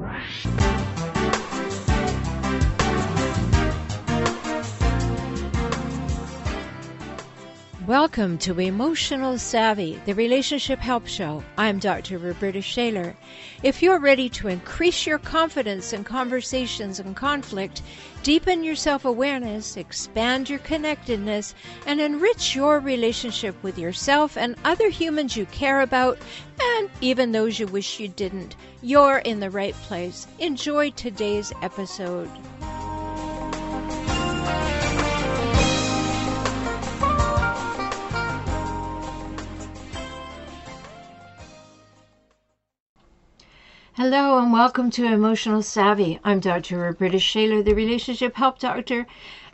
you Welcome to Emotional Savvy, the Relationship Help Show. I'm Dr. Roberta Shaler. If you're ready to increase your confidence in conversations and conflict, deepen your self awareness, expand your connectedness, and enrich your relationship with yourself and other humans you care about, and even those you wish you didn't, you're in the right place. Enjoy today's episode. Hello and welcome to Emotional Savvy. I'm Dr. Roberta Shaler, the Relationship Help Doctor.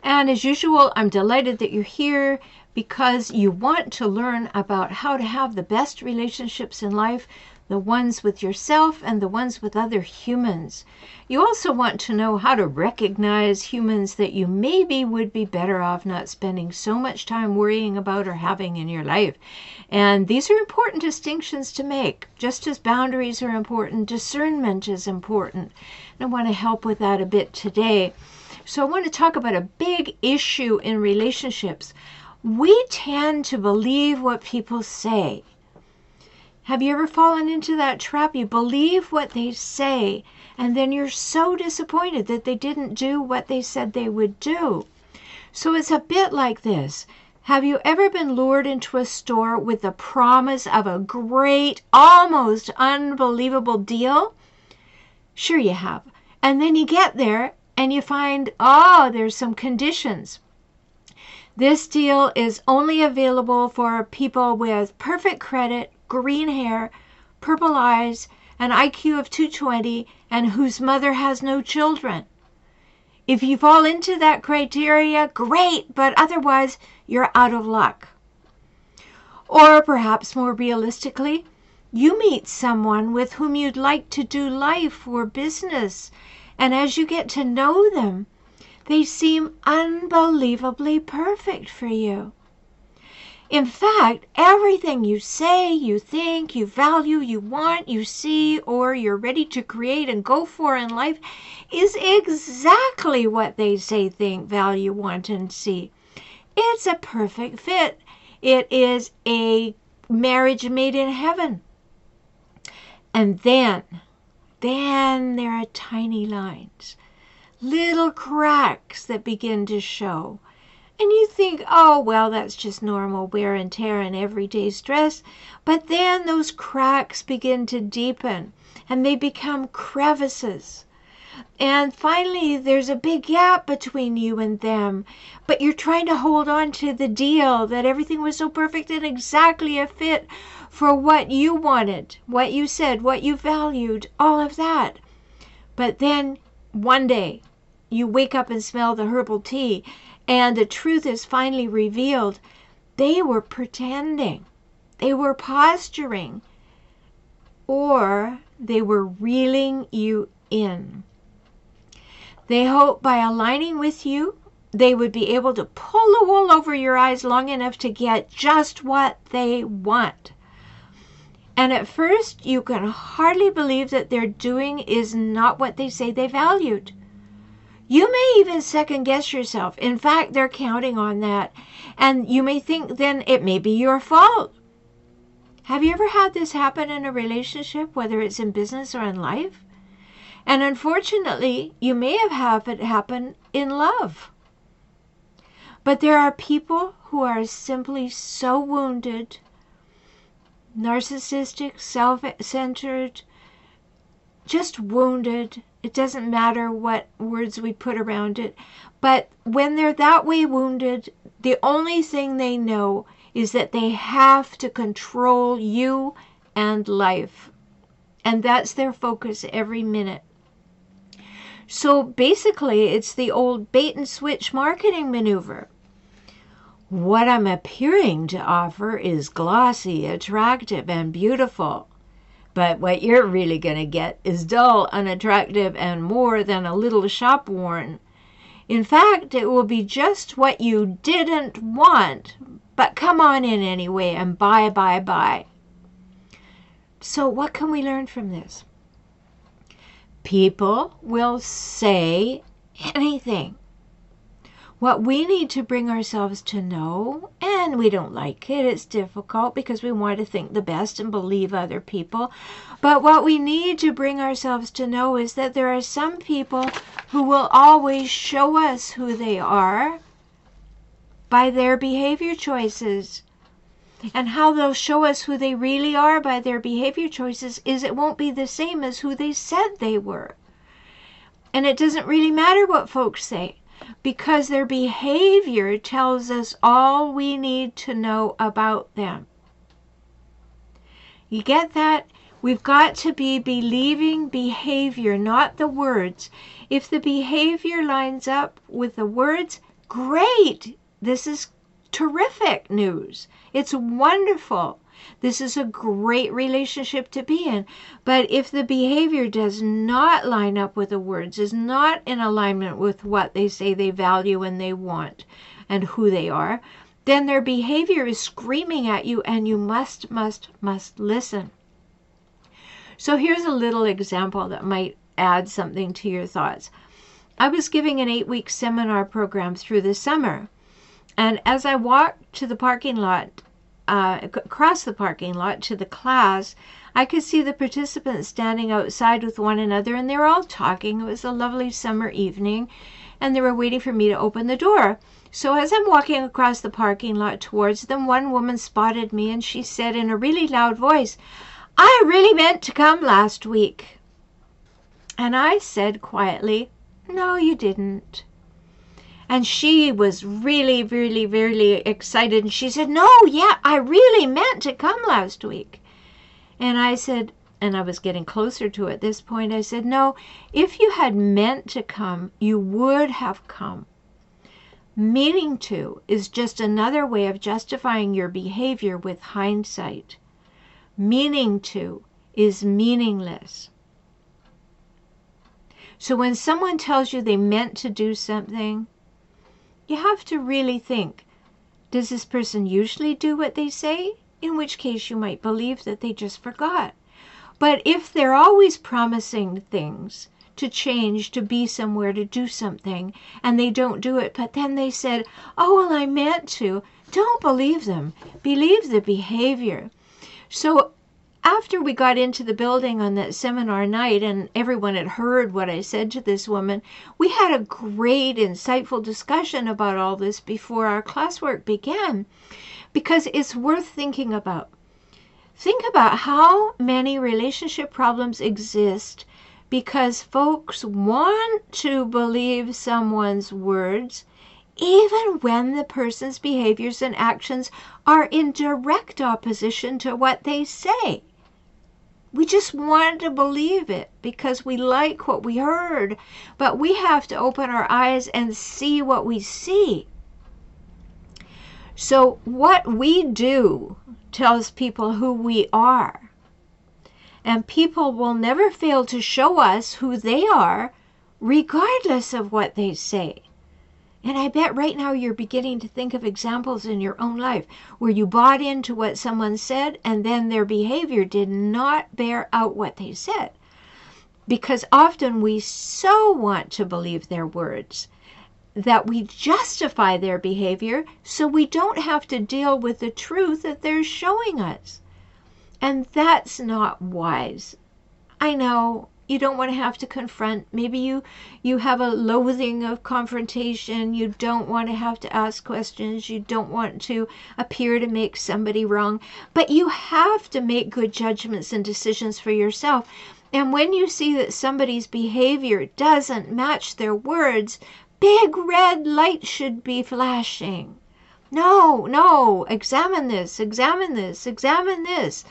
And as usual, I'm delighted that you're here because you want to learn about how to have the best relationships in life the ones with yourself and the ones with other humans. You also want to know how to recognize humans that you maybe would be better off not spending so much time worrying about or having in your life. And these are important distinctions to make. Just as boundaries are important, discernment is important. And I want to help with that a bit today. So, I want to talk about a big issue in relationships. We tend to believe what people say. Have you ever fallen into that trap? You believe what they say, and then you're so disappointed that they didn't do what they said they would do. So it's a bit like this. Have you ever been lured into a store with the promise of a great, almost unbelievable deal? Sure, you have. And then you get there and you find, oh, there's some conditions. This deal is only available for people with perfect credit green hair, purple eyes, an IQ of 220, and whose mother has no children. If you fall into that criteria, great, but otherwise, you're out of luck. Or perhaps more realistically, you meet someone with whom you'd like to do life or business, and as you get to know them, they seem unbelievably perfect for you. In fact, everything you say, you think, you value, you want, you see, or you're ready to create and go for in life is exactly what they say, think, value, want, and see. It's a perfect fit. It is a marriage made in heaven. And then, then there are tiny lines, little cracks that begin to show and you think, oh, well, that's just normal wear and tear and everyday stress. But then those cracks begin to deepen and they become crevices. And finally, there's a big gap between you and them. But you're trying to hold on to the deal that everything was so perfect and exactly a fit for what you wanted, what you said, what you valued, all of that. But then one day, you wake up and smell the herbal tea and the truth is finally revealed, they were pretending, they were posturing, or they were reeling you in. They hoped by aligning with you, they would be able to pull the wool over your eyes long enough to get just what they want. And at first, you can hardly believe that their doing is not what they say they valued. You may even second guess yourself. In fact, they're counting on that. And you may think then it may be your fault. Have you ever had this happen in a relationship, whether it's in business or in life? And unfortunately, you may have had it happen in love. But there are people who are simply so wounded, narcissistic, self centered, just wounded it doesn't matter what words we put around it. But when they're that way wounded, the only thing they know is that they have to control you and life. And that's their focus every minute. So basically, it's the old bait and switch marketing maneuver. What I'm appearing to offer is glossy, attractive, and beautiful. But what you're really going to get is dull, unattractive, and more than a little shop worn. In fact, it will be just what you didn't want, but come on in anyway and buy, buy, buy. So, what can we learn from this? People will say anything. What we need to bring ourselves to know, and we don't like it, it's difficult because we want to think the best and believe other people. But what we need to bring ourselves to know is that there are some people who will always show us who they are by their behavior choices. And how they'll show us who they really are by their behavior choices is it won't be the same as who they said they were. And it doesn't really matter what folks say because their behavior tells us all we need to know about them. You get that? We've got to be believing behavior, not the words. If the behavior lines up with the words, great. This is terrific news. It's wonderful. This is a great relationship to be in. But if the behavior does not line up with the words, is not in alignment with what they say they value and they want and who they are, then their behavior is screaming at you and you must, must, must listen. So here's a little example that might add something to your thoughts. I was giving an eight week seminar program through the summer. And as I walked to the parking lot, uh, across the parking lot to the class, I could see the participants standing outside with one another and they were all talking. It was a lovely summer evening and they were waiting for me to open the door. So as I'm walking across the parking lot towards them, one woman spotted me and she said in a really loud voice, I really meant to come last week. And I said quietly, No, you didn't. And she was really, really, really excited. And she said, No, yeah, I really meant to come last week. And I said, and I was getting closer to at this point, I said, No, if you had meant to come, you would have come. Meaning to is just another way of justifying your behavior with hindsight. Meaning to is meaningless. So when someone tells you they meant to do something, you have to really think does this person usually do what they say? In which case you might believe that they just forgot. But if they're always promising things to change, to be somewhere, to do something, and they don't do it, but then they said, Oh, well, I meant to, don't believe them. Believe the behavior. So after we got into the building on that seminar night and everyone had heard what I said to this woman, we had a great, insightful discussion about all this before our classwork began because it's worth thinking about. Think about how many relationship problems exist because folks want to believe someone's words even when the person's behaviors and actions are in direct opposition to what they say. We just wanted to believe it because we like what we heard, but we have to open our eyes and see what we see. So, what we do tells people who we are. And people will never fail to show us who they are, regardless of what they say. And I bet right now you're beginning to think of examples in your own life where you bought into what someone said and then their behavior did not bear out what they said. Because often we so want to believe their words that we justify their behavior so we don't have to deal with the truth that they're showing us. And that's not wise. I know you don't want to have to confront maybe you you have a loathing of confrontation you don't want to have to ask questions you don't want to appear to make somebody wrong but you have to make good judgments and decisions for yourself. And when you see that somebody's behavior doesn't match their words big red light should be flashing. No no examine this examine this examine this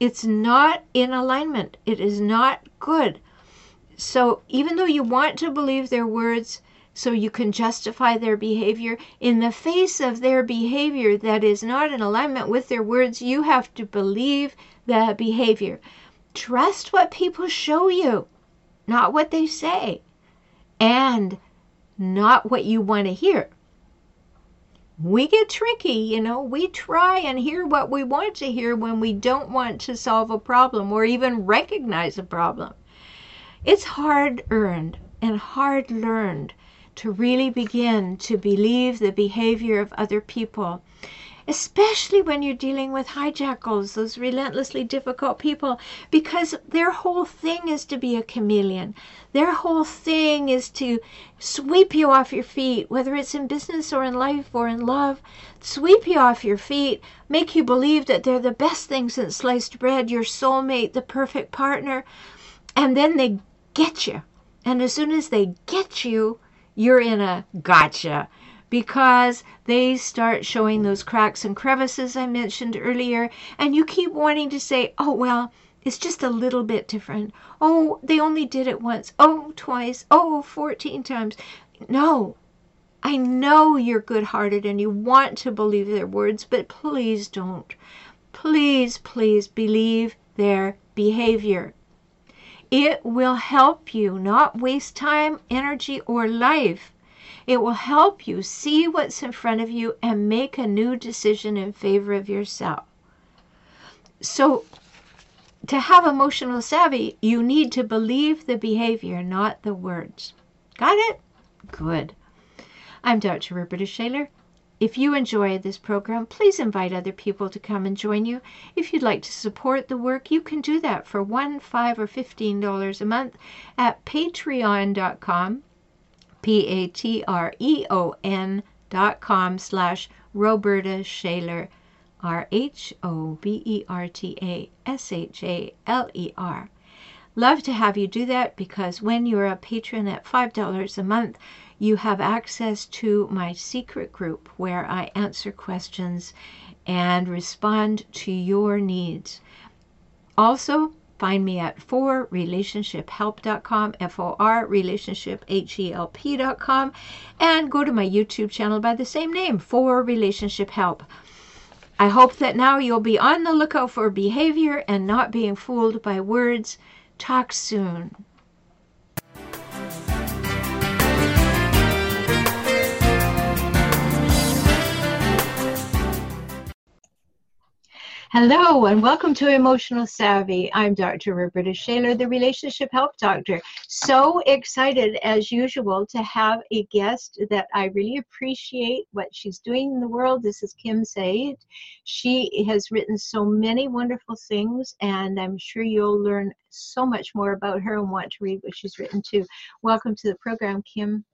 it's not in alignment. It is not good. So even though you want to believe their words so you can justify their behavior, in the face of their behavior that is not in alignment with their words, you have to believe the behavior. Trust what people show you, not what they say, and not what you want to hear we get tricky, you know. We try and hear what we want to hear when we don't want to solve a problem or even recognize a problem. It's hard earned and hard learned to really begin to believe the behavior of other people especially when you're dealing with hijackals, those relentlessly difficult people, because their whole thing is to be a chameleon. Their whole thing is to sweep you off your feet, whether it's in business or in life or in love, sweep you off your feet, make you believe that they're the best thing since sliced bread, your soulmate, the perfect partner, and then they get you. And as soon as they get you, you're in a gotcha because they start showing those cracks and crevices I mentioned earlier, and you keep wanting to say, oh, well, it's just a little bit different. Oh, they only did it once. Oh, twice. Oh, 14 times. No, I know you're good hearted and you want to believe their words, but please don't. Please, please believe their behavior. It will help you not waste time, energy, or life it will help you see what's in front of you and make a new decision in favor of yourself. So, to have emotional savvy, you need to believe the behavior, not the words. Got it? Good. I'm Dr. Roberta Shaler. If you enjoy this program, please invite other people to come and join you. If you'd like to support the work, you can do that for one, five, or fifteen dollars a month at patreon.com P-A-T-R-E-O-N dot com slash Roberta Shaler, R-H-O-B-E-R-T-A-S-H-A-L-E-R. Love to have you do that because when you're a patron at $5 a month, you have access to my secret group where I answer questions and respond to your needs. Also, Find me at forrelationshiphelp.com, F-O-R, relationship, H-E-L-P.com, and go to my YouTube channel by the same name, For Relationship Help. I hope that now you'll be on the lookout for behavior and not being fooled by words. Talk soon. Hello and welcome to Emotional Savvy. I'm Dr. Roberta Shaler, the Relationship Help Doctor. So excited, as usual, to have a guest that I really appreciate what she's doing in the world. This is Kim Saeed. She has written so many wonderful things, and I'm sure you'll learn so much more about her and want to read what she's written too. Welcome to the program, Kim.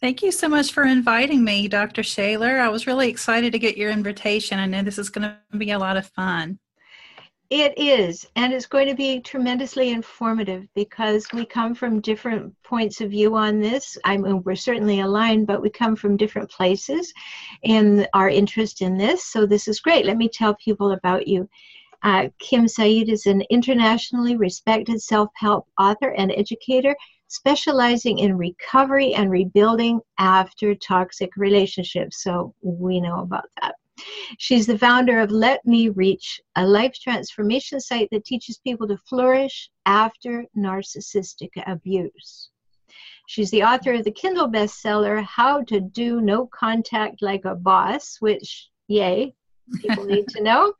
Thank you so much for inviting me, Dr. Shaler. I was really excited to get your invitation. I know this is going to be a lot of fun. It is, and it's going to be tremendously informative because we come from different points of view on this. I mean, we're certainly aligned, but we come from different places in our interest in this. So, this is great. Let me tell people about you. Uh, Kim Saeed is an internationally respected self help author and educator specializing in recovery and rebuilding after toxic relationships. So we know about that. She's the founder of Let Me Reach, a life transformation site that teaches people to flourish after narcissistic abuse. She's the author of the Kindle bestseller, How to Do No Contact Like a Boss, which, yay, people need to know.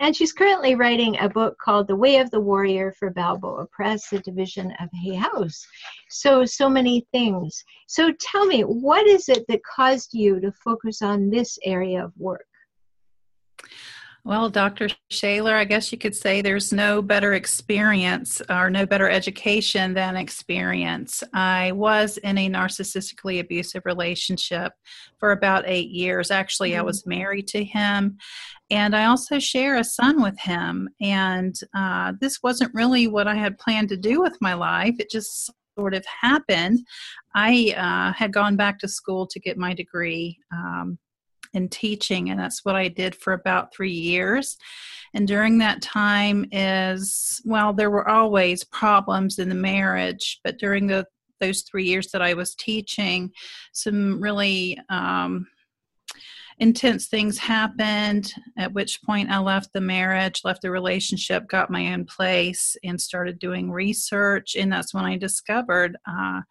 And she's currently writing a book called The Way of the Warrior for Balboa Press, the division of Hay House. So, so many things. So, tell me, what is it that caused you to focus on this area of work? Well, Dr. Shaler, I guess you could say there's no better experience or no better education than experience. I was in a narcissistically abusive relationship for about eight years. Actually, mm-hmm. I was married to him, and I also share a son with him. And uh, this wasn't really what I had planned to do with my life, it just sort of happened. I uh, had gone back to school to get my degree. Um, in teaching and that's what i did for about three years. And during that time is well there were always problems in the marriage but during the those three years that i was teaching some really um, intense things happened at which point i left the marriage left the relationship got my own place and started doing research. And that's when i discovered uh,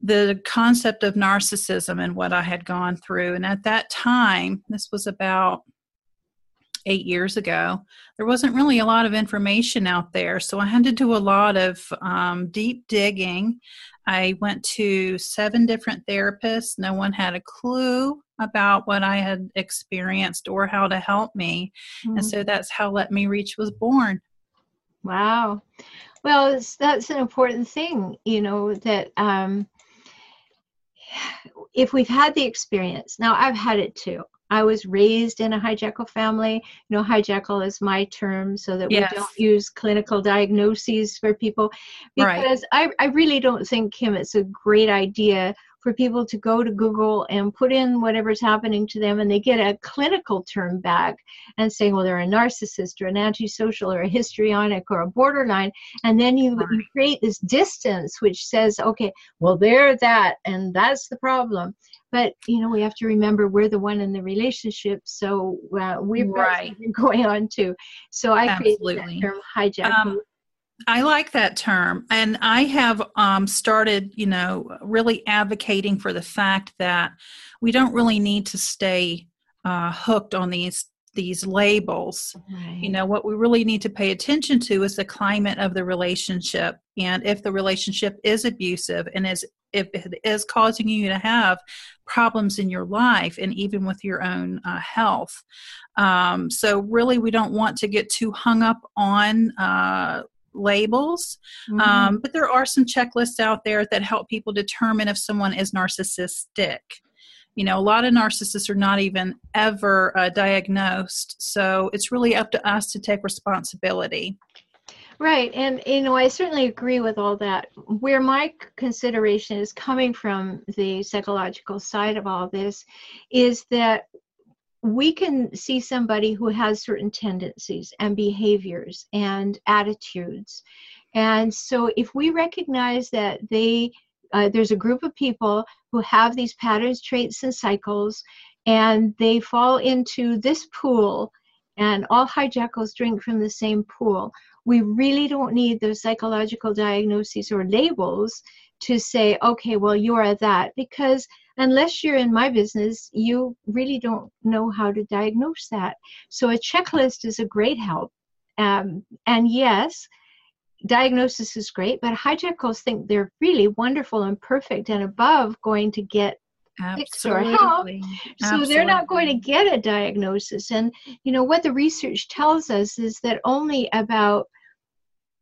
the concept of narcissism and what I had gone through. And at that time, this was about eight years ago, there wasn't really a lot of information out there. So I had to do a lot of um, deep digging. I went to seven different therapists. No one had a clue about what I had experienced or how to help me. Mm-hmm. And so that's how Let Me Reach was born. Wow. Well, that's an important thing, you know, that um, if we've had the experience, now I've had it too. I was raised in a hijackal family. You know, hijackal is my term so that yes. we don't use clinical diagnoses for people because right. I, I really don't think, Kim, it's a great idea for people to go to Google and put in whatever's happening to them, and they get a clinical term back and saying, well, they're a narcissist or an antisocial or a histrionic or a borderline. And then you, you create this distance which says, okay, well, they're that, and that's the problem. But you know, we have to remember we're the one in the relationship, so uh, we're right. going on too. So I Absolutely. created that term hijack. Um, I like that term. And I have um, started, you know, really advocating for the fact that we don't really need to stay uh, hooked on these these labels. Right. You know, what we really need to pay attention to is the climate of the relationship. And if the relationship is abusive and is if it is causing you to have problems in your life and even with your own uh, health. Um, so, really, we don't want to get too hung up on uh, labels. Mm-hmm. Um, but there are some checklists out there that help people determine if someone is narcissistic. You know, a lot of narcissists are not even ever uh, diagnosed. So it's really up to us to take responsibility. Right. And, you know, I certainly agree with all that. Where my consideration is coming from the psychological side of all this is that we can see somebody who has certain tendencies and behaviors and attitudes. And so if we recognize that they uh, there's a group of people who have these patterns, traits, and cycles, and they fall into this pool, and all hijackals drink from the same pool. We really don't need those psychological diagnoses or labels to say, okay, well, you are that, because unless you're in my business, you really don't know how to diagnose that. So a checklist is a great help. Um, and yes, diagnosis is great, but hijackals think they're really wonderful and perfect and above going to get Absolutely. help. So they're not going to get a diagnosis. And you know what the research tells us is that only about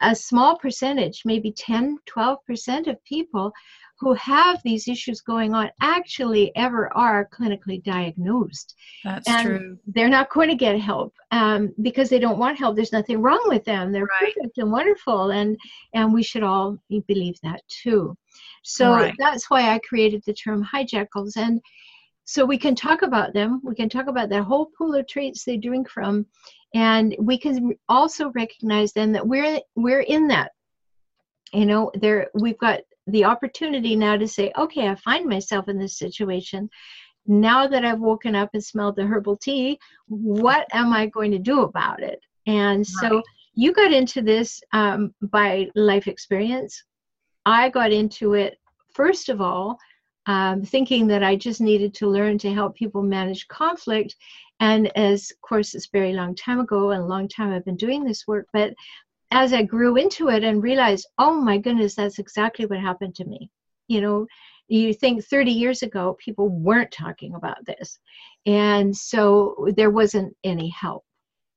a small percentage, maybe 10, 12% of people who have these issues going on actually ever are clinically diagnosed. That's and true. They're not going to get help um, because they don't want help. There's nothing wrong with them. They're right. perfect and wonderful, and and we should all believe that too. So right. that's why I created the term hijackals and. So we can talk about them. We can talk about that whole pool of traits they drink from, and we can also recognize then that we're we're in that you know there we've got the opportunity now to say, okay, I find myself in this situation. Now that I've woken up and smelled the herbal tea, what am I going to do about it? And so you got into this um, by life experience. I got into it, first of all, um, thinking that I just needed to learn to help people manage conflict. And as, of course, it's very long time ago and a long time I've been doing this work, but as I grew into it and realized, oh my goodness, that's exactly what happened to me. You know, you think 30 years ago, people weren't talking about this. And so there wasn't any help.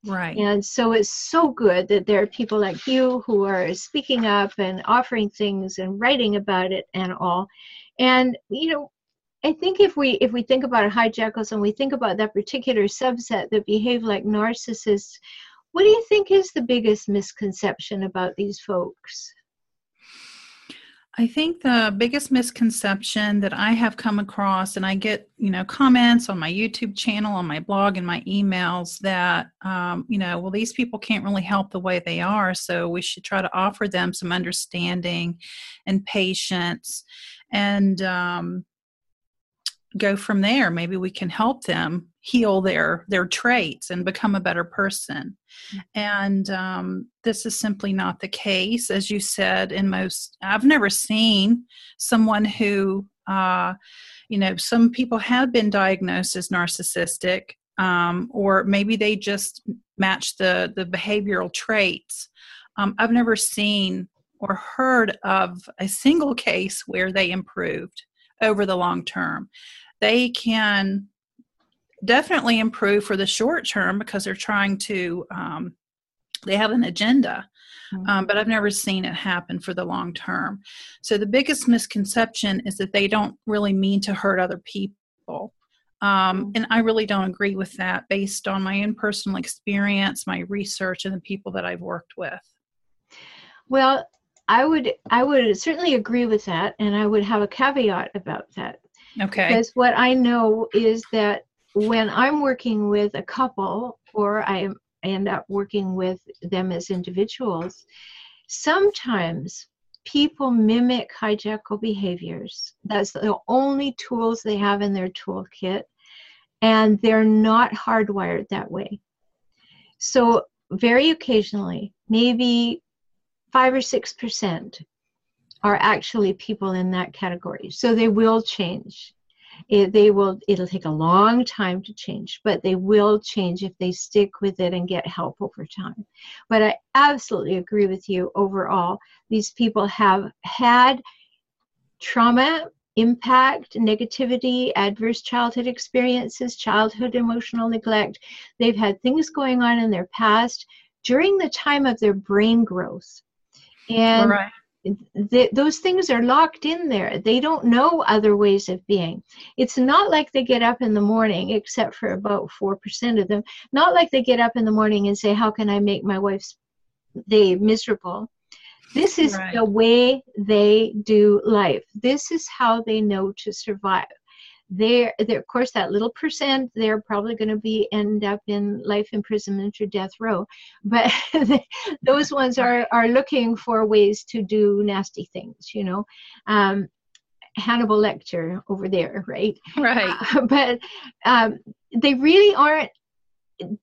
Right. And so it's so good that there are people like you who are speaking up and offering things and writing about it and all. And, you know, I think if we if we think about hijackals and we think about that particular subset that behave like narcissists, what do you think is the biggest misconception about these folks? I think the biggest misconception that I have come across, and I get, you know, comments on my YouTube channel, on my blog, and my emails that, um, you know, well, these people can't really help the way they are, so we should try to offer them some understanding and patience, and um, go from there. Maybe we can help them heal their their traits and become a better person mm-hmm. and um, this is simply not the case as you said in most i've never seen someone who uh, you know some people have been diagnosed as narcissistic um, or maybe they just match the the behavioral traits. Um, I've never seen or heard of a single case where they improved over the long term. They can definitely improve for the short term because they're trying to um, they have an agenda um, mm-hmm. but i've never seen it happen for the long term so the biggest misconception is that they don't really mean to hurt other people um, mm-hmm. and i really don't agree with that based on my own personal experience my research and the people that i've worked with well i would i would certainly agree with that and i would have a caveat about that okay because what i know is that when I'm working with a couple or I end up working with them as individuals, sometimes people mimic hijackal behaviors. That's the only tools they have in their toolkit, and they're not hardwired that way. So, very occasionally, maybe five or six percent are actually people in that category. So, they will change. It, they will it'll take a long time to change but they will change if they stick with it and get help over time. But i absolutely agree with you overall. These people have had trauma impact negativity adverse childhood experiences childhood emotional neglect. They've had things going on in their past during the time of their brain growth and right those things are locked in there. They don't know other ways of being. It's not like they get up in the morning, except for about 4% of them, not like they get up in the morning and say, How can I make my wife's day miserable? This is right. the way they do life. This is how they know to survive they're, they're, of course that little percent they're probably going to be end up in life imprisonment or death row. But those ones are are looking for ways to do nasty things you know? Um, hannibal lecter over there right? Right. Uh, but um, they really aren't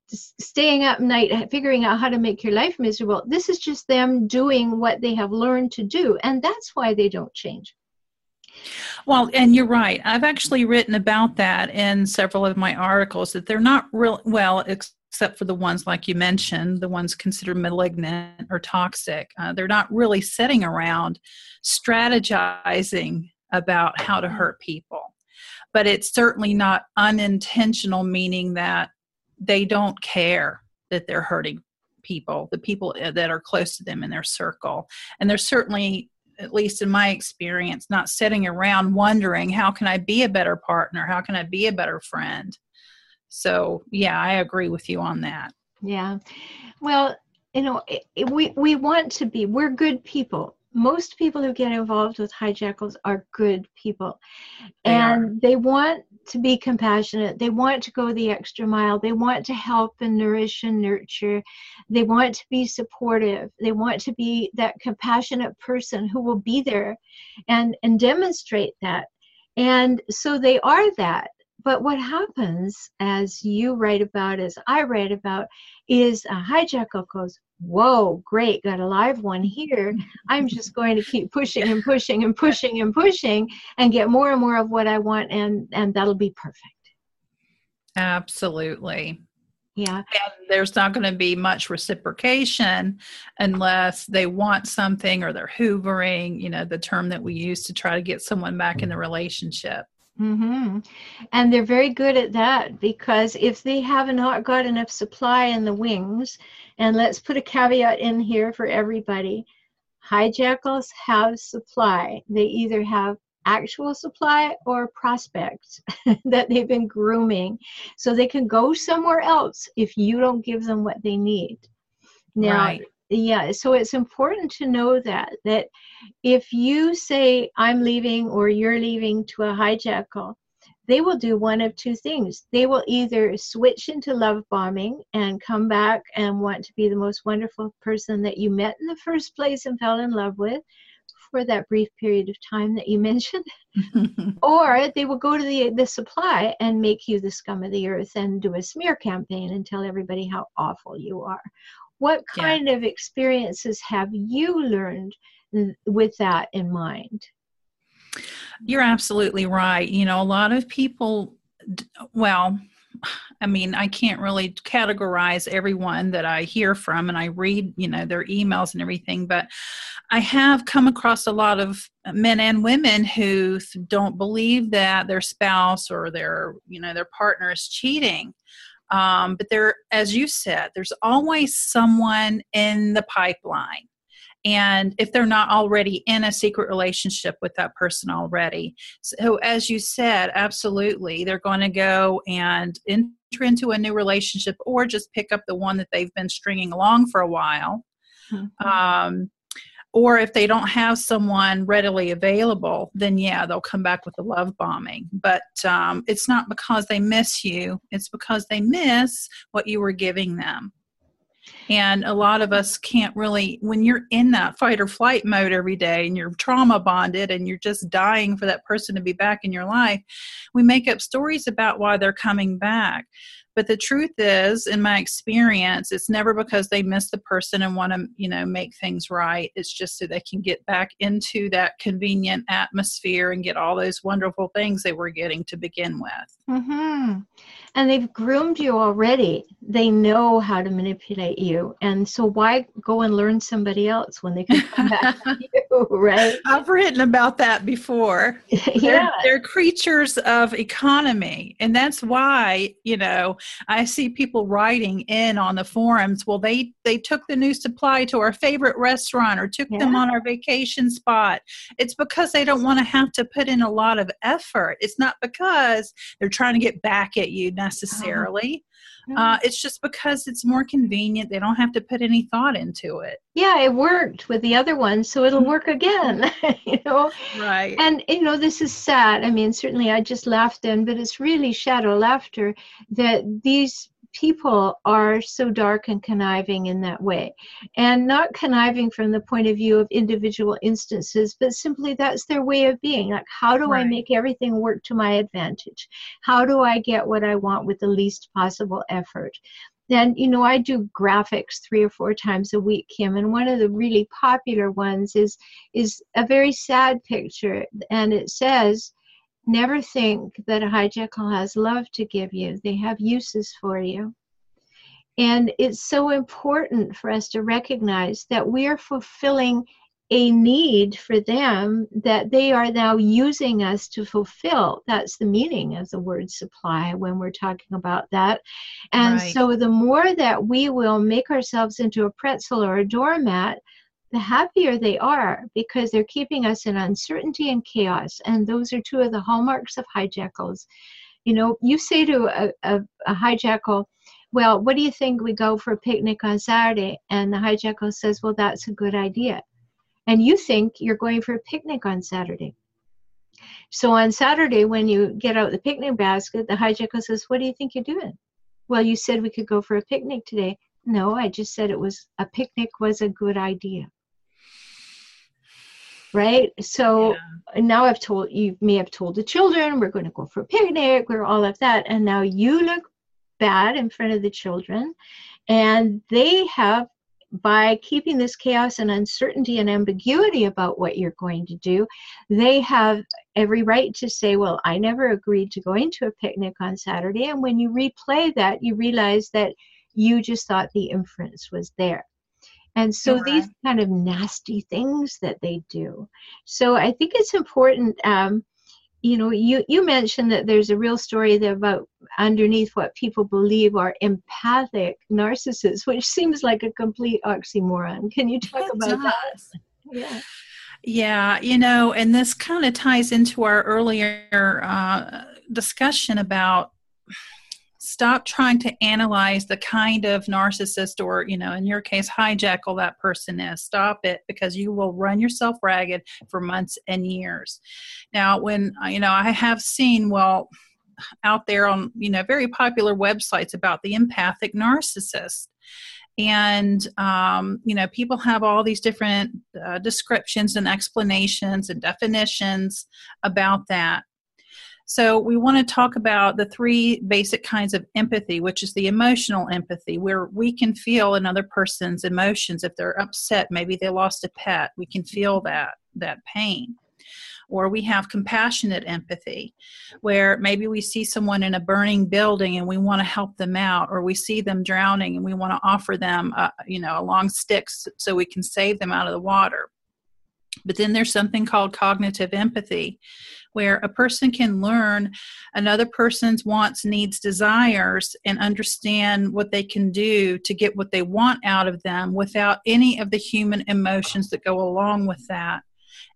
staying up night figuring out how to make your life miserable. This is just them doing what they have learned to do and that's why they don't change well, and you're right. I've actually written about that in several of my articles that they're not real well, except for the ones like you mentioned, the ones considered malignant or toxic. Uh, they're not really sitting around strategizing about how to hurt people. But it's certainly not unintentional, meaning that they don't care that they're hurting people, the people uh, that are close to them in their circle. And they're certainly at least in my experience, not sitting around wondering, how can I be a better partner? How can I be a better friend? So, yeah, I agree with you on that. Yeah. Well, you know, it, we, we want to be, we're good people. Most people who get involved with hijackals are good people. They and are. they want to be compassionate. They want to go the extra mile. They want to help and nourish and nurture. They want to be supportive. They want to be that compassionate person who will be there and, and demonstrate that. And so they are that. But what happens, as you write about, as I write about, is a hijackal goes, whoa, great, got a live one here. I'm just going to keep pushing and pushing and pushing and pushing and get more and more of what I want, and and that'll be perfect. Absolutely. Yeah. And there's not going to be much reciprocation unless they want something or they're hoovering, you know, the term that we use to try to get someone back in the relationship. Mm-hmm. And they're very good at that because if they have not got enough supply in the wings, and let's put a caveat in here for everybody hijackals have supply. They either have actual supply or prospects that they've been grooming. So they can go somewhere else if you don't give them what they need. Now, right yeah so it's important to know that that if you say i'm leaving or you're leaving to a hijackal they will do one of two things. They will either switch into love bombing and come back and want to be the most wonderful person that you met in the first place and fell in love with for that brief period of time that you mentioned or they will go to the the supply and make you the scum of the earth and do a smear campaign and tell everybody how awful you are what kind yeah. of experiences have you learned with that in mind? You're absolutely right. You know, a lot of people, well, I mean, I can't really categorize everyone that I hear from and I read, you know, their emails and everything, but I have come across a lot of men and women who don't believe that their spouse or their, you know, their partner is cheating. Um, but there, as you said, there's always someone in the pipeline and if they're not already in a secret relationship with that person already. So, as you said, absolutely, they're going to go and enter into a new relationship or just pick up the one that they've been stringing along for a while. Mm-hmm. Um, or if they don't have someone readily available, then yeah, they'll come back with the love bombing. But um, it's not because they miss you, it's because they miss what you were giving them. And a lot of us can't really, when you're in that fight or flight mode every day and you're trauma bonded and you're just dying for that person to be back in your life, we make up stories about why they're coming back. But the truth is, in my experience, it's never because they miss the person and want to, you know, make things right. It's just so they can get back into that convenient atmosphere and get all those wonderful things they were getting to begin with. Mm-hmm. And they've groomed you already. They know how to manipulate you. And so why go and learn somebody else when they can come back to you, right? I've written about that before. yeah. They're, they're creatures of economy. And that's why, you know, I see people writing in on the forums. Well, they they took the new supply to our favorite restaurant or took yeah. them on our vacation spot. It's because they don't want to have to put in a lot of effort. It's not because they're trying to get back at you uh-huh. necessarily. Uh-huh. Uh, it's just because it's more convenient. They don't have to put any thought into it. Yeah, it worked with the other one, so it'll mm-hmm. work again. you know, right? And you know, this is sad. I mean, certainly I just laughed then, but it's really shadow laughter that these people are so dark and conniving in that way. And not conniving from the point of view of individual instances, but simply that's their way of being. Like, how do right. I make everything work to my advantage? How do I get what I want with the least possible effort? Then, you know, I do graphics three or four times a week, Kim, and one of the really popular ones is is a very sad picture, and it says, Never think that a hijackal has love to give you. They have uses for you. And it's so important for us to recognize that we are fulfilling a need for them that they are now using us to fulfill. That's the meaning of the word supply when we're talking about that. And right. so the more that we will make ourselves into a pretzel or a doormat, the happier they are because they're keeping us in uncertainty and chaos. And those are two of the hallmarks of hijackals. You know, you say to a, a, a well, what do you think we go for a picnic on Saturday? And the hijackal says, well, that's a good idea. And you think you're going for a picnic on Saturday. So on Saturday, when you get out the picnic basket, the hijackal says, what do you think you're doing? Well, you said we could go for a picnic today. No, I just said it was a picnic was a good idea right? So yeah. now I've told you may have told the children we're going to go for a picnic, we're all of that, and now you look bad in front of the children, and they have by keeping this chaos and uncertainty and ambiguity about what you're going to do, they have every right to say, Well, I never agreed to going to a picnic on Saturday. And when you replay that, you realize that you just thought the inference was there. And so right. these kind of nasty things that they do. So I think it's important. Um, you know, you you mentioned that there's a real story there about underneath what people believe are empathic narcissists, which seems like a complete oxymoron. Can you talk it about does. that? Yeah. Yeah, you know, and this kind of ties into our earlier uh, discussion about stop trying to analyze the kind of narcissist or you know in your case hijackal that person is. Stop it because you will run yourself ragged for months and years. Now when uh, you know i have seen well out there on you know very popular websites about the empathic narcissist. And um, you know people have all these different uh, descriptions and explanations and definitions about that so, we want to talk about the three basic kinds of empathy, which is the emotional empathy, where we can feel another person's emotions. If they're upset, maybe they lost a pet, we can feel that that pain. Or we have compassionate empathy, where maybe we see someone in a burning building and we want to help them out, or we see them drowning and we want to offer them, a, you know, a long stick so we can save them out of the water. But then there's something called cognitive empathy, where a person can learn another person's wants, needs, desires, and understand what they can do to get what they want out of them without any of the human emotions that go along with that.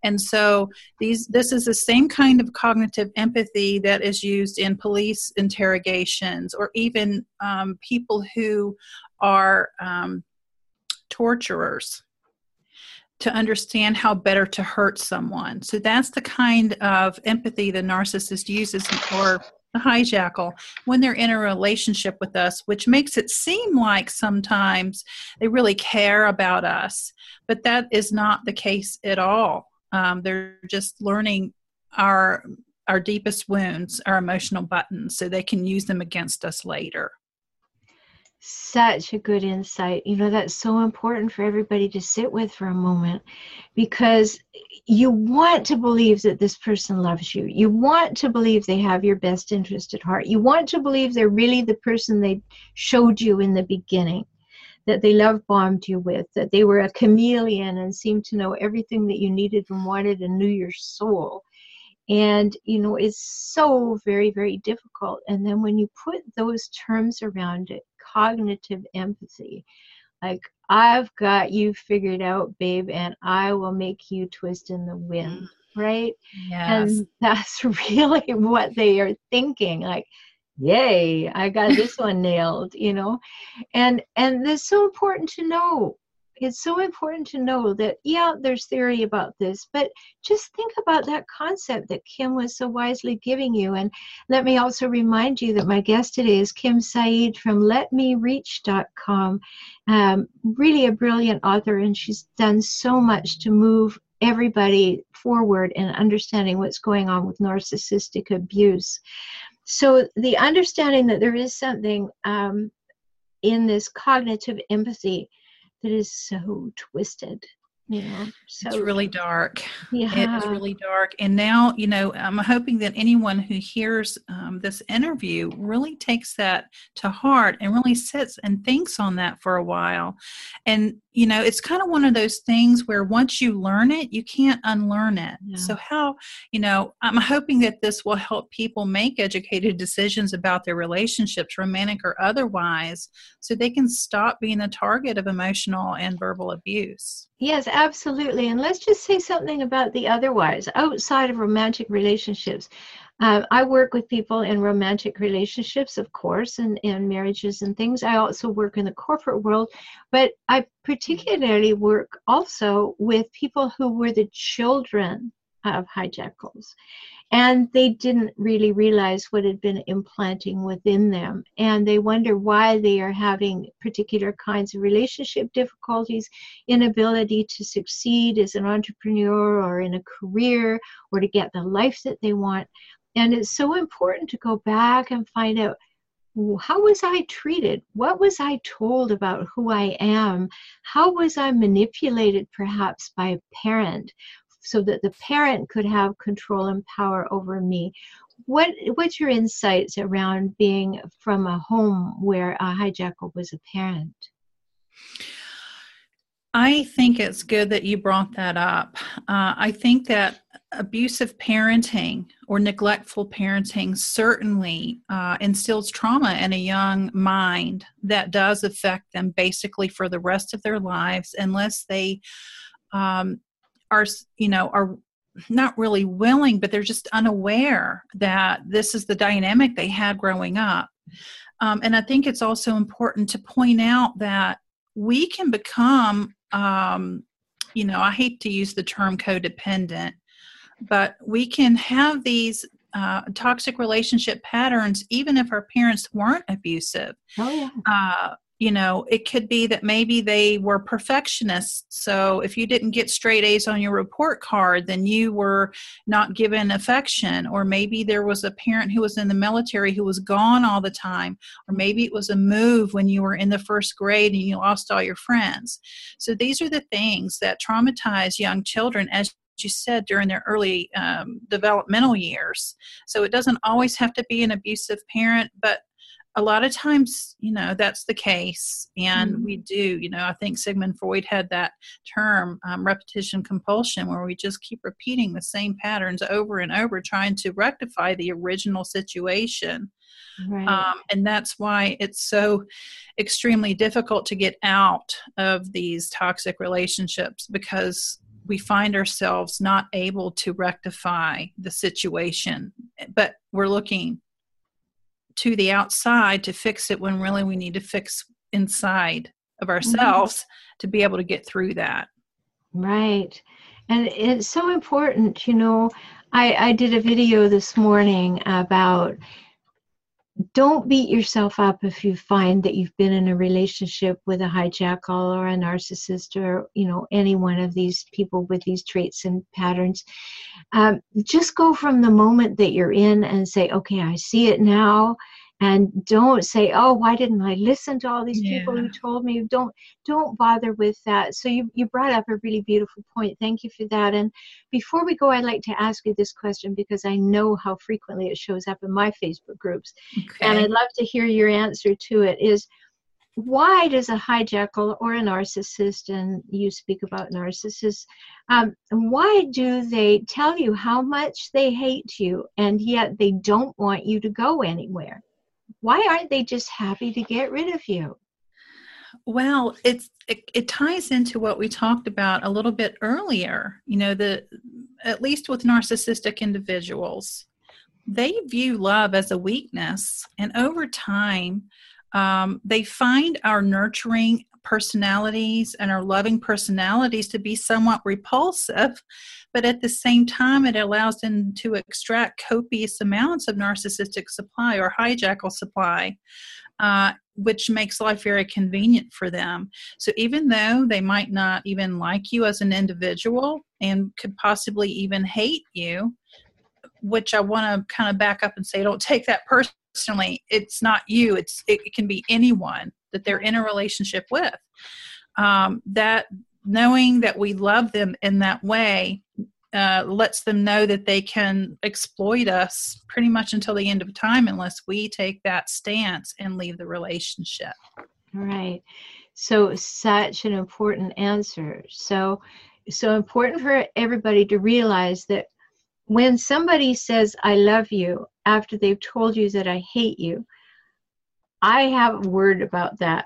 And so these this is the same kind of cognitive empathy that is used in police interrogations or even um, people who are um, torturers to understand how better to hurt someone. So that's the kind of empathy the narcissist uses or the hijackal when they're in a relationship with us, which makes it seem like sometimes they really care about us, but that is not the case at all. Um, they're just learning our our deepest wounds, our emotional buttons, so they can use them against us later such a good insight. You know, that's so important for everybody to sit with for a moment because you want to believe that this person loves you. You want to believe they have your best interest at heart. You want to believe they're really the person they showed you in the beginning, that they love bombed you with, that they were a chameleon and seemed to know everything that you needed and wanted and knew your soul and you know it's so very very difficult and then when you put those terms around it cognitive empathy. Like, I've got you figured out, babe, and I will make you twist in the wind, mm. right? Yes. And that's really what they are thinking. Like, yay, I got this one nailed, you know? And and it's so important to know it's so important to know that yeah there's theory about this but just think about that concept that kim was so wisely giving you. And let me also remind you that my guest today is kim saeed from letmereach.com um, really a brilliant author and she's done so much to move everybody forward in understanding what's going on with narcissistic abuse. So the understanding that there is something um, in this cognitive empathy that is so twisted know so it's really dark. Yeah it is really dark. And now you know i'm hoping that anyone who hears um, this interview really takes that to heart and really sits and thinks on that for a while. And you know it's kind of one of those things where once you learn it you can't unlearn it. Yeah. so how you know i'm hoping that this will help people make educated decisions about their relationships romantic or otherwise so they can stop being the target of emotional and verbal abuse yes absolutely and let's just say something about the otherwise outside of romantic relationships uh, I work with people in romantic relationships, of course, and, marriages and things. I also work in the corporate world, but I particularly work also with people who were the children of hijackals. And they didn't really realize what had been implanting within them. And they wonder why they are having particular kinds of relationship difficulties, inability to succeed as an entrepreneur or in a career or to get the life that they want. And it's so important to go back and find out how was I treated? What was I told about who I am? How was I manipulated perhaps by a parent so that the parent could have control and power over me? What what's your insights around being from a home where a hijackal was a parent? I think it's good that you brought that up. Uh, I think that abusive parenting or neglectful parenting certainly uh, instills trauma in a young mind that does affect them basically for the rest of their lives unless they um, are, you know, are not really willing, but they're just unaware that this is the dynamic they had growing up. Um, and I think it's also important to point out that we can become um, you know, I hate to use the term codependent, but we can have these uh, toxic relationship patterns even if our parents weren't abusive. Oh, yeah. Uh, you know, it could be that maybe they were perfectionists. So if you didn't get straight A's on your report card, then you were not given affection. Or maybe there was a parent who was in the military who was gone all the time. Or maybe it was a move when you were in the first grade and you lost all your friends. So these are the things that traumatize young children as you said during their early um, developmental years so it doesn't always have to be an abusive parent but a lot of times you know that's the case and mm-hmm. we do you know i think sigmund freud had that term um, repetition compulsion where we just keep repeating the same patterns over and over trying to rectify the original situation right. um, and that's why it's so extremely difficult to get out of these toxic relationships because we find ourselves not able to rectify the situation but we're looking to the outside to fix it when really we need to fix inside of mm-hmm. ourselves mm-hmm. to be able to get through that. Right. And it's so important, you know. I, I did a video this morning about don't beat yourself up if you find that you've been in a relationship with a hijackal or a narcissist or you know any one of these people with these traits and patterns. Um, just go from the moment that you're in and say okay i see it now and don't say oh why didn't i listen to all these yeah. people who told me? Don't don't bother with that. So you, you brought up a really beautiful point. Thank you for that. And before we go i'd like to ask you this question because i know how frequently it shows up in my facebook groups. Okay. and i'd love to hear your answer to it is why does a hijackal or a narcissist and you speak about narcissists um, why do they tell you how much they hate you and yet they don't want you to go anywhere why aren't they just happy to get rid of you? Well, it's it, it, ties into what we talked about a little bit earlier. You know, the at least with narcissistic individuals, they view love as a weakness, and over time, um, they find our nurturing personalities and our loving personalities to be somewhat repulsive, but at the same time, it allows them to extract copious amounts of narcissistic supply or hijackal supply. Uh, which makes life very convenient for them. So even though they might not even like you as an individual and could possibly even hate you, which I want to kind of back up and say, don't take that personally. It's not you. It's it, it can be anyone that they're in a relationship with. Um, that knowing that we love them in that way uh, lets them know that they can exploit us pretty much until the end of time unless we take that stance and leave the relationship. Right. So such an important answer. So so important for everybody to realize that when somebody says I love you after they've told you that I hate you, I have a word about that.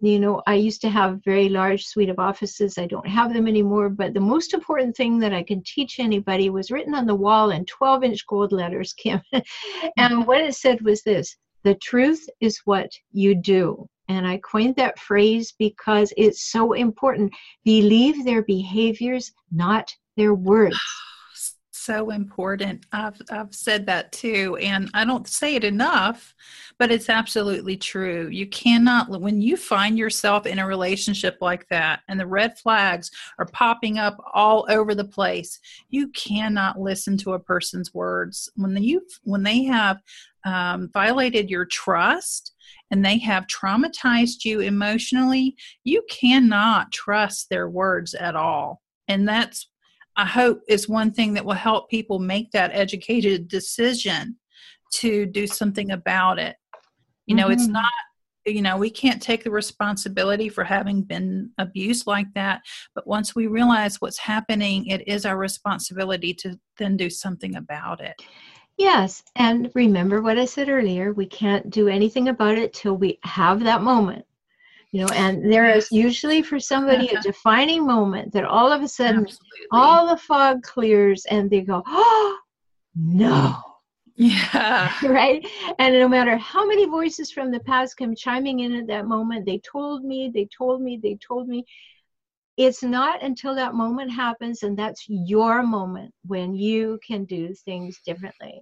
You know, I used to have a very large suite of offices. I don't have them anymore. But the most important thing that I can teach anybody was written on the wall in 12 inch gold letters, Kim. and mm-hmm. what it said was this the truth is what you do. And I coined that phrase because it's so important. Believe their behaviors, not their words so important. I've I've said that too, and I don't say it enough, but it's absolutely true. You cannot when you find yourself in a relationship like that, and the red flags are popping up all over the place. You cannot listen to a person's words when you when they have um, violated your trust and they have traumatized you emotionally. You cannot trust their words at all and that's I hope is one thing that will help people make that educated decision to do something about it. You know, mm-hmm. it's not you know we can't take the responsibility for having been abused like that but once we realize what's happening it is our responsibility to then do something about it yes and remember what i said earlier we can't do anything about it till we have that moment you know and there is usually for somebody a uh-huh. defining moment that all of a sudden Absolutely. all the fog clears and they go oh no. Yeah. Right? And no matter how many voices from the past come chiming in at that moment they told me they told me they told me it's not until that moment happens and that's your moment when you can do things differently.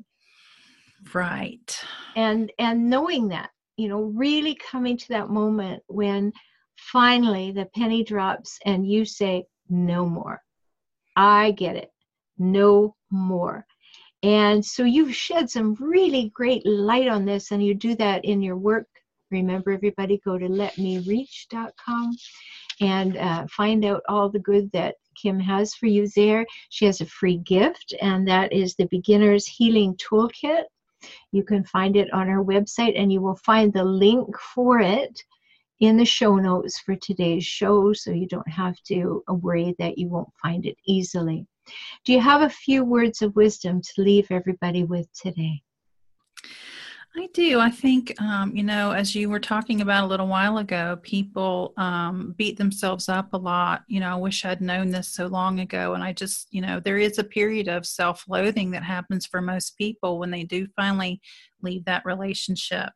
Right. And and knowing that you know, really coming to that moment when finally the penny drops and you say, no more. I get it. No more. And so you've shed some really great light on this, and you do that in your work. Remember, everybody, go to letmereach.com and uh, find out all the good that Kim has for you there. She has a free gift, and that is the Beginner's Healing Toolkit. You can find it on our website, and you will find the link for it in the show notes for today's show, so you don't have to worry that you won't find it easily. Do you have a few words of wisdom to leave everybody with today? I do. I think, um, you know, as you were talking about a little while ago, people um, beat themselves up a lot. You know, I wish I'd known this so long ago. And I just, you know, there is a period of self loathing that happens for most people when they do finally leave that relationship.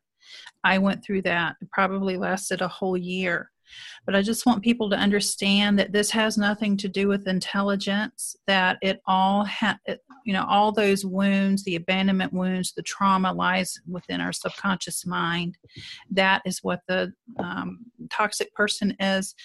I went through that. It probably lasted a whole year. But I just want people to understand that this has nothing to do with intelligence, that it all, ha- it, you know, all those wounds, the abandonment wounds, the trauma lies within our subconscious mind. That is what the um, toxic person is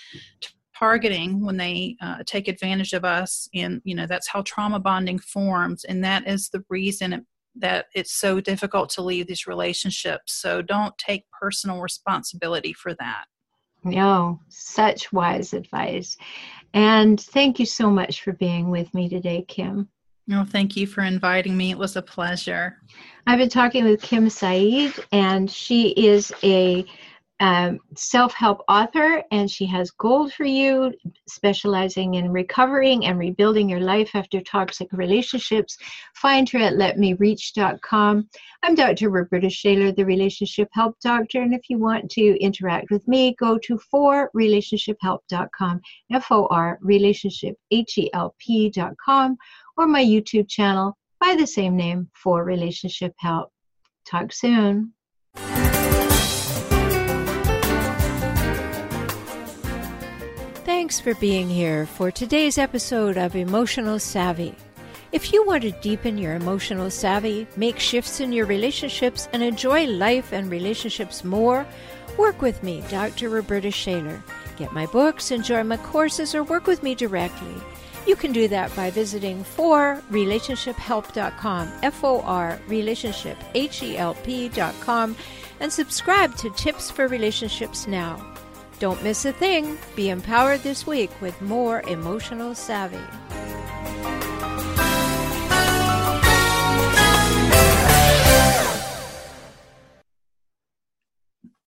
targeting when they uh, take advantage of us and you know that's how trauma bonding forms and that is the reason that it's so difficult to leave these relationships so don't take personal responsibility for that no, such wise advice. And thank you so much for being with me today, Kim. No, thank you for inviting me. It was a pleasure. I've been talking with Kim Saeed, and she is a um, self help author, and she has Gold for You, specializing in recovering and rebuilding your life after toxic relationships. Find her at letmereach.com. I'm Dr. Roberta Shaler, the Relationship Help Doctor, and if you want to interact with me, go to forrelationshiphelp.com, F O R, relationship, H E L P.com, or my YouTube channel by the same name, For Relationship Help. Talk soon. Thanks for being here for today's episode of Emotional Savvy. If you want to deepen your emotional savvy, make shifts in your relationships, and enjoy life and relationships more, work with me, Dr. Roberta Shaler. Get my books, enjoy my courses, or work with me directly. You can do that by visiting forrelationshiphelp.com, F O R relationship, H E L P.com, and subscribe to Tips for Relationships Now. Don't miss a thing. Be empowered this week with more emotional savvy.